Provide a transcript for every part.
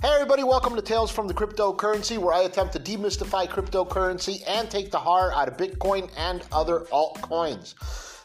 Hey, everybody, welcome to Tales from the Cryptocurrency, where I attempt to demystify cryptocurrency and take the horror out of Bitcoin and other altcoins.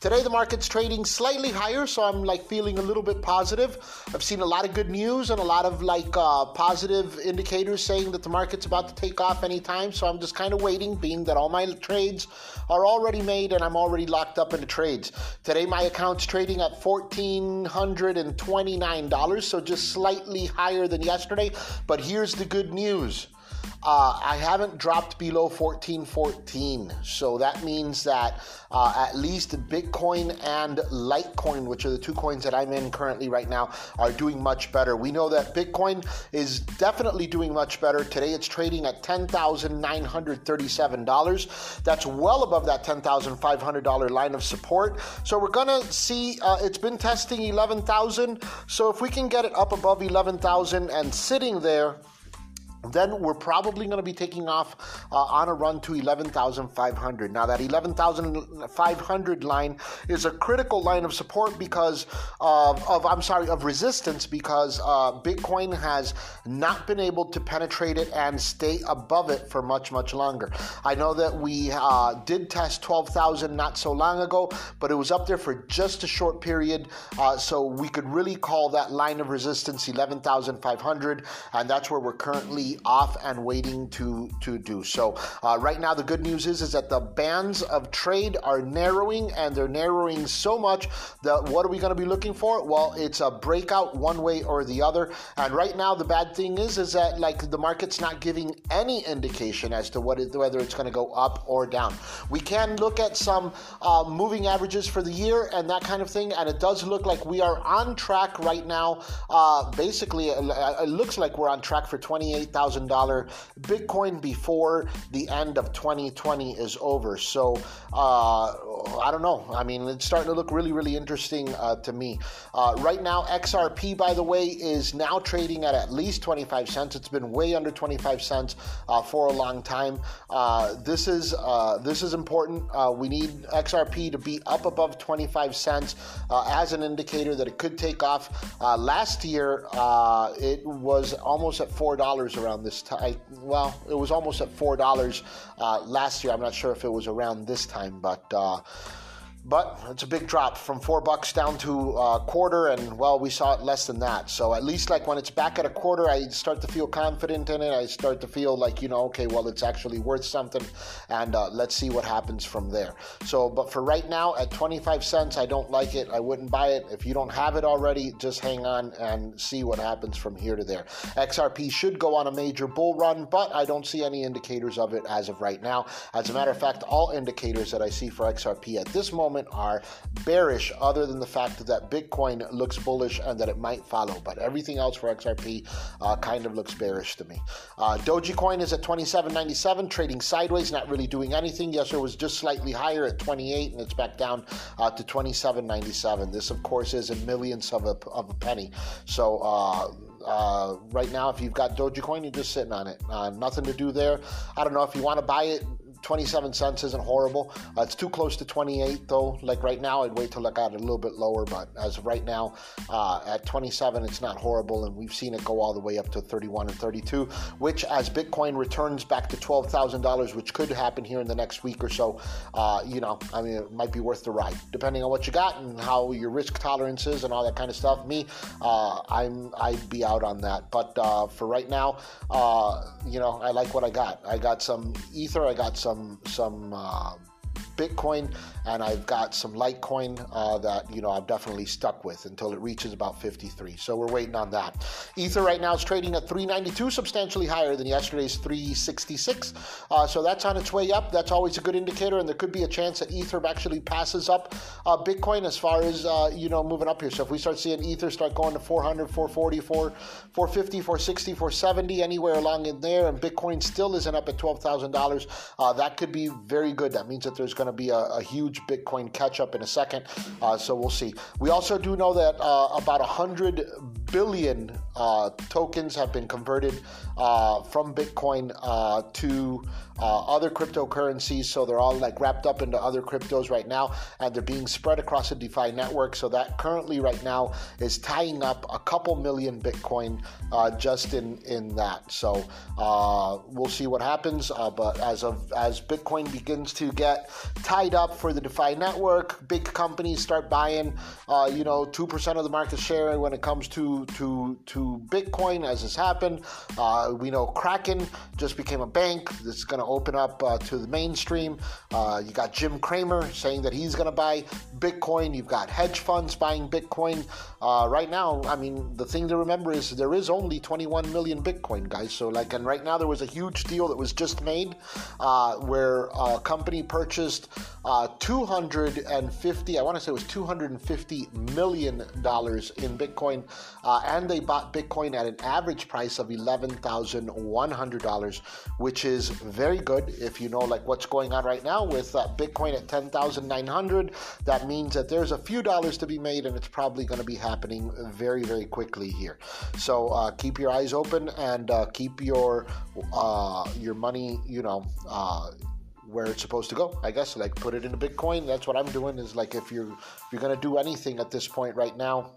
Today the market's trading slightly higher, so I'm like feeling a little bit positive. I've seen a lot of good news and a lot of like uh, positive indicators saying that the market's about to take off anytime. So I'm just kind of waiting, being that all my trades are already made and I'm already locked up into trades. Today my account's trading at $1,429, so just slightly higher than yesterday. But here's the good news. Uh, I haven't dropped below 1414. So that means that uh, at least Bitcoin and Litecoin, which are the two coins that I'm in currently right now, are doing much better. We know that Bitcoin is definitely doing much better. Today it's trading at $10,937. That's well above that $10,500 line of support. So we're going to see uh, it's been testing 11,000. So if we can get it up above 11,000 and sitting there, then we're probably going to be taking off uh, on a run to 11,500. Now, that 11,500 line is a critical line of support because of, of I'm sorry, of resistance because uh, Bitcoin has not been able to penetrate it and stay above it for much, much longer. I know that we uh, did test 12,000 not so long ago, but it was up there for just a short period. Uh, so we could really call that line of resistance 11,500, and that's where we're currently off and waiting to to do so. Uh, right now, the good news is is that the bands of trade are narrowing, and they're narrowing so much that what are we going to be looking for? Well, it's a breakout one way or the other. And right now, the bad thing is is that like the market's not giving any indication as to what it, whether it's going to go up or down. We can look at some uh, moving averages for the year and that kind of thing, and it does look like we are on track right now. Uh, basically, it looks like we're on track for 28,000 $100,000 Bitcoin before the end of 2020 is over. So uh, I don't know. I mean, it's starting to look really, really interesting uh, to me. Uh, right now, XRP, by the way, is now trading at at least 25 cents. It's been way under 25 cents uh, for a long time. Uh, this is uh, this is important. we need XRP to be up above 25 cents as an indicator that it could take off. last year, it was almost at four dollars around this time. Well, it was almost at four dollars uh, last year. I'm not sure if it was around this time, but. Uh, but it's a big drop from four bucks down to a quarter, and well, we saw it less than that. So at least like when it's back at a quarter, I start to feel confident in it. I start to feel like you know, okay, well, it's actually worth something, and uh, let's see what happens from there. So, but for right now, at 25 cents, I don't like it. I wouldn't buy it. If you don't have it already, just hang on and see what happens from here to there. XRP should go on a major bull run, but I don't see any indicators of it as of right now. As a matter of fact, all indicators that I see for XRP at this moment moment are bearish, other than the fact that Bitcoin looks bullish and that it might follow. But everything else for XRP uh, kind of looks bearish to me. Uh, Dogecoin is at 27.97, trading sideways, not really doing anything. Yesterday it was just slightly higher at 28, and it's back down uh, to 27.97. This, of course, is in millions of a, of a penny. So, uh, uh, right now, if you've got Dogecoin, you're just sitting on it. Uh, nothing to do there. I don't know if you want to buy it 27 cents isn't horrible. Uh, it's too close to 28 though. Like right now, I'd wait till I got a little bit lower, but as of right now, uh, at 27, it's not horrible, and we've seen it go all the way up to 31 and 32. Which, as Bitcoin returns back to $12,000, which could happen here in the next week or so, uh, you know, I mean, it might be worth the ride, depending on what you got and how your risk tolerance is and all that kind of stuff. Me, uh, I'm I'd be out on that, but uh, for right now, uh, you know, I like what I got. I got some ether. I got some some some uh, Bitcoin, and I've got some Litecoin uh, that you know I'm definitely stuck with until it reaches about 53. So we're waiting on that. Ether right now is trading at 392, substantially higher than yesterday's 366. Uh, so that's on its way up. That's always a good indicator, and there could be a chance that Ether actually passes up uh, Bitcoin as far as uh, you know moving up here. So if we start seeing Ether start going to 400, 440, 450, 460, 470, anywhere along in there, and Bitcoin still isn't up at $12,000, uh, that could be very good. That means that there's going to be a, a, huge Bitcoin catch up in a second. Uh, so we'll see. We also do know that uh, about 100 billion uh, tokens have been converted uh, from Bitcoin uh, to uh, other cryptocurrencies. So they're all like wrapped up into other cryptos right now, and they're being spread across a DeFi network. So that currently right now is tying up a couple million Bitcoin just in in that. So we'll see what happens. But as of as Bitcoin begins to get tied up for the DeFi network, big companies start buying, uh, you know, two percent of the market share when it comes to to to Bitcoin, as has happened. Uh, we know Kraken just became a bank. This is going to open up uh, to the mainstream. Uh, you got Jim Cramer saying that he's going to buy Bitcoin. You've got hedge funds buying Bitcoin. Uh, right now, I mean, the thing to remember is there is only 21 million Bitcoin, guys. So, like, and right now there was a huge deal that was just made uh, where a company purchased uh, 250, I want to say it was 250 million dollars in Bitcoin, uh, and they bought Bitcoin at an average price of $11,100, which is very good. If you know like what's going on right now with uh, Bitcoin at 10,900, that means that there's a few dollars to be made, and it's probably going to be happening very, very quickly here. So uh, keep your eyes open and uh, keep your uh, your money, you know uh, where it's supposed to go. I guess like put it into Bitcoin. That's what I'm doing. Is like if you're if you're gonna do anything at this point right now,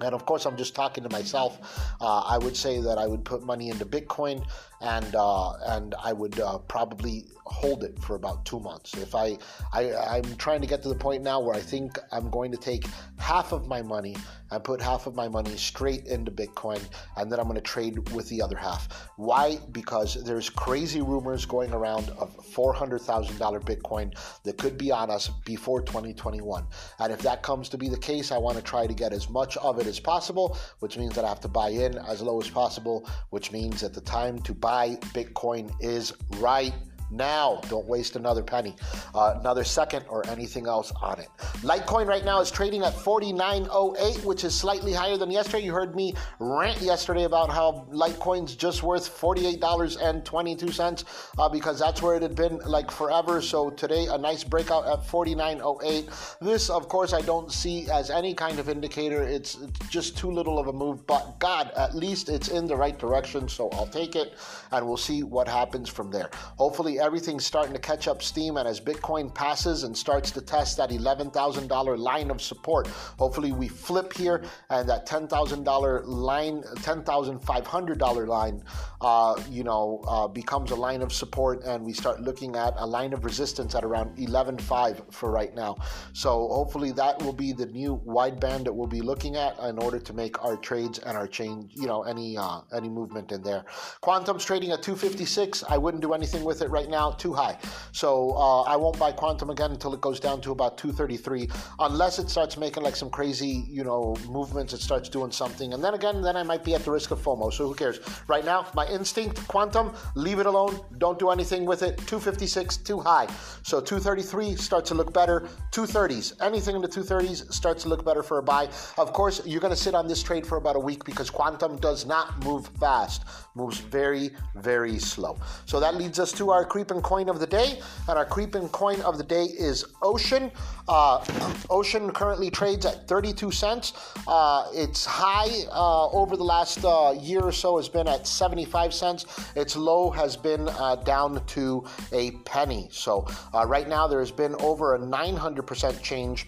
and of course, I'm just talking to myself. Uh, I would say that I would put money into Bitcoin, and uh, and I would uh, probably hold it for about two months. If I, I I'm trying to get to the point now where I think I'm going to take half of my money and put half of my money straight into Bitcoin, and then I'm going to trade with the other half. Why? Because there's crazy rumors going around of $400,000 Bitcoin that could be on us before 2021. And if that comes to be the case, I want to try to get as much of it as possible, which means that I have to buy in as low as possible, which means that the time to buy Bitcoin is right now. Don't waste another penny, uh, another second, or anything else on it. Litecoin right now is trading at 49.08, which is slightly higher than yesterday. You heard me rant yesterday about how Litecoin's just worth $48.22 uh, because that's where it had been like forever. So today, a nice breakout at 49.08. This, of course, I don't see as any kind of indicator. It's, it's just too little of a move, but God, at least it's in the right direction. So I'll take it and we'll see what happens from there. Hopefully, everything's starting to catch up steam, and as Bitcoin passes and starts to test that $11,000 line of support, hopefully we flip here and that $10,000 line, $10,500 line, uh, you know, uh, becomes a line of support, and we start looking at a line of resistance at around 11.5 for right now. So hopefully that will be the new wide band that we'll be looking at in order to make our trades and our change, you know, any uh, any movement in there. Qtum's trading at 256. I wouldn't do anything with it right now too high. So uh, I won't buy Qtum again until it goes down to about 233, unless it starts making like some crazy, you know, movements. It starts doing something, and then again, then I might be at the risk of FOMO. So who cares? Right now, my instinct, Qtum, leave it alone. Don't do anything with it. 256, too high. So 233 starts to look better. 230s, anything in the 230s starts to look better for a buy. Of course, you're going to sit on this trade for about a week because Qtum does not move fast, moves very, very slow. So that leads us to our creeping coin of the day, and our creeping coin of the day is Ocean. Uh, Ocean currently trades at 32 cents. Uh, its high uh, over the last uh, year or so has been at 75 cents. Its low has been uh, down to a penny. So uh, right now there has been over a 900% change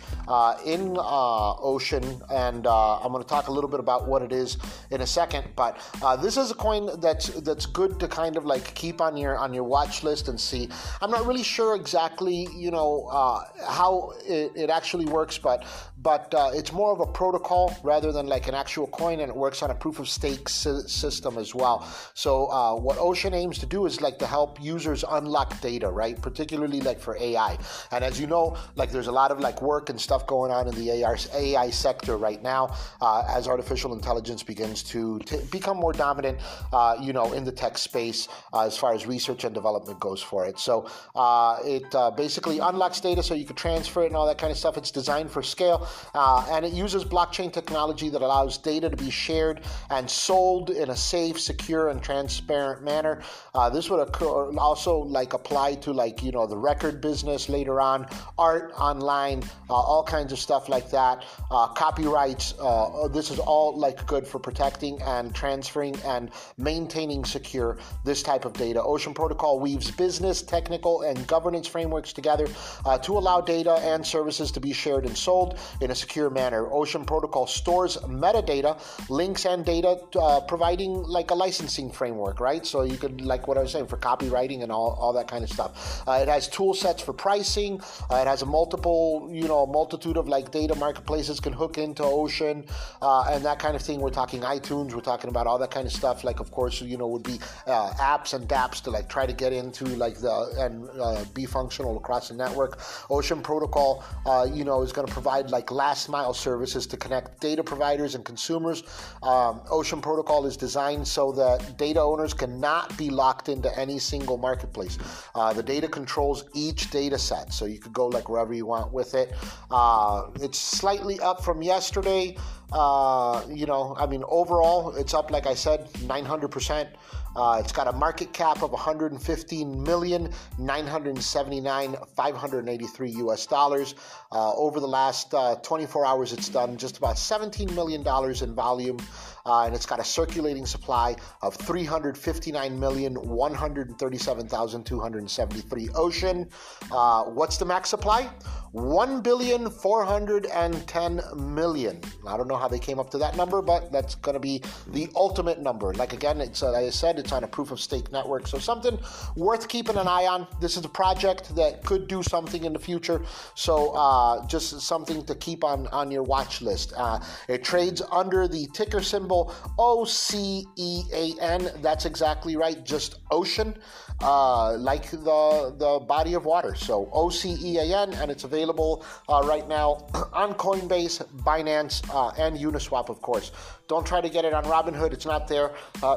in Ocean, and I'm going to talk a little bit about what it is in a second. But this is a coin that's that's good to kind of like keep on your on your watch list see. I'm not really sure exactly, you know, uh, how it, it, actually works, but but uh, it's more of a protocol rather than like an actual coin, and it works on a proof of stake system as well. So uh, what Ocean aims to do is like to help users unlock data, right? Particularly like for AI. And as you know, like there's a lot of like work and stuff going on in the AI, AI sector right now uh, as artificial intelligence begins to t- become more dominant, uh, you know, in the tech space uh, as far as research and development goes for it. So uh, it basically unlocks data so you can transfer it and all that kind of stuff. It's designed for scale. Uh, and it uses blockchain technology that allows data to be shared and sold in a safe, secure, and transparent manner. Uh, this would occur also like apply to like you know the record business later on, art online, uh, all kinds of stuff like that. Uh, copyrights. Uh, this is all like good for protecting and transferring and maintaining secure this type of data. Ocean Protocol weaves business, technical, and governance frameworks together uh, to allow data and services to be shared and sold in a secure manner. Ocean Protocol stores metadata, links, and data, uh, providing like a licensing framework, right? So you could, like what I was saying, for copyrighting and all, all that kind of stuff. Uh, it has tool sets for pricing. Uh, it has a multiple, you know, multitude of like data marketplaces can hook into Ocean uh, and that kind of thing. We're talking iTunes. We're talking about all that kind of stuff. Like, of course, you know, would be uh, apps and dApps to like try to get into like the and uh, be functional across the network. Ocean Protocol, you know, is going to provide like last mile services to connect data providers and consumers. Um, Ocean Protocol is designed so that data owners cannot be locked into any single marketplace. Uh, the data controls each data set, so you could go like wherever you want with it. Uh, it's slightly up from yesterday. Uh, you know, I mean, overall, it's up, like I said, 900%. Uh, it's got a market cap of 115 million 979 583 US dollars. Uh, over the last uh, 24 hours, it's done just about 17 million dollars in volume, uh, and it's got a circulating supply of 359 million 137,273 ocean. Uh, what's the max supply? 1 billion 410 million. I don't know how they came up to that number, but that's going to be the ultimate number. Like again, it's uh, like I said, it's on a proof of stake network, so something worth keeping an eye on. This is a project that could do something in the future, so uh, just something to keep on on your watch list. Uh, it trades under the ticker symbol OCEAN. That's exactly right, just ocean, uh, like the the body of water. So OCEAN, and it's available uh, right now on Coinbase, Binance, uh, and Uniswap, of course. Don't try to get it on Robinhood, it's not there. Uh,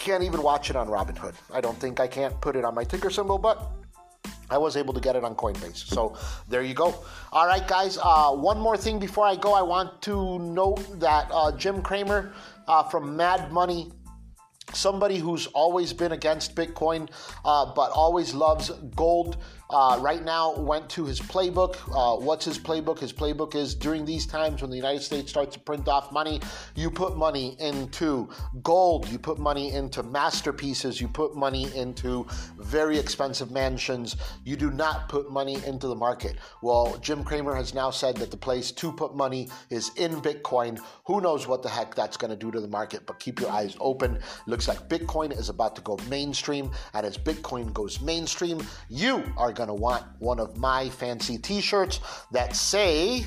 can't even watch it on Robinhood. I don't think I can't put it on my ticker symbol, but I was able to get it on Coinbase. So there you go. All right, guys. Uh, one more thing before I go, I want to note that uh, Jim Cramer uh, from Mad Money somebody who's always been against Bitcoin, uh, but always loves gold. Uh, right now, went to his playbook. Uh, what's his playbook? His playbook is during these times when the United States starts to print off money, you put money into gold, you put money into masterpieces, you put money into very expensive mansions. You do not put money into the market. Well, Jim Cramer has now said that the place to put money is in Bitcoin. Who knows what the heck that's going to do to the market, but keep your eyes open. Looks like Bitcoin is about to go mainstream, and as Bitcoin goes mainstream, you are going to want one of my fancy t shirts that say,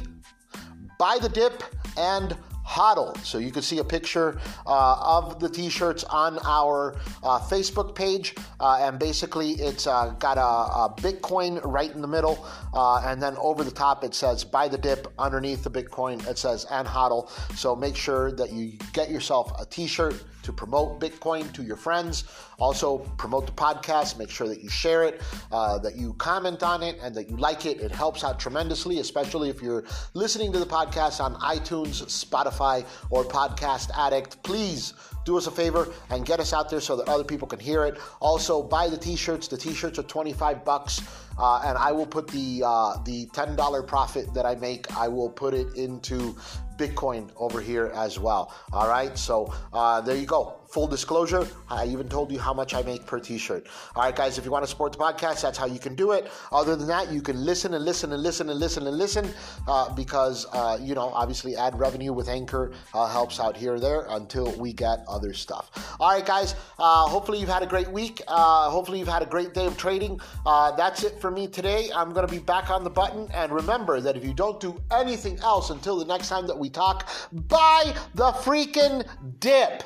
buy the dip and hodl. So you can see a picture uh, of the t-shirts on our uh, Facebook page, uh, and basically it's uh, got a, a, Bitcoin right in the middle, uh, and then over the top it says "Buy the dip." Underneath the Bitcoin it says "and hodl." So make sure that you get yourself a t-shirt to promote Bitcoin to your friends. Also, promote the podcast. Make sure that you share it, uh, that you comment on it, and that you like it. It helps out tremendously, especially if you're listening to the podcast on iTunes, Spotify, or Podcast Addict. Please do us a favor and get us out there so that other people can hear it. Also, buy the t-shirts. The t-shirts are 25 bucks. Uh, and I will put the uh, the ten dollar profit that I make. I will put it into Bitcoin over here as well. All right, so uh, there you go. Full disclosure, I even told you how much I make per t shirt. All right, guys, if you want to support the podcast, that's how you can do it. Other than that, you can listen and listen and listen and listen and listen uh, because, uh, you know, obviously ad revenue with Anchor uh, helps out here or there until we get other stuff. All right, guys, uh, hopefully you've had a great week. Uh, hopefully you've had a great day of trading. Uh, that's it for me today. I'm going to be back on the button. And remember that if you don't do anything else until the next time that we talk, buy the freaking dip.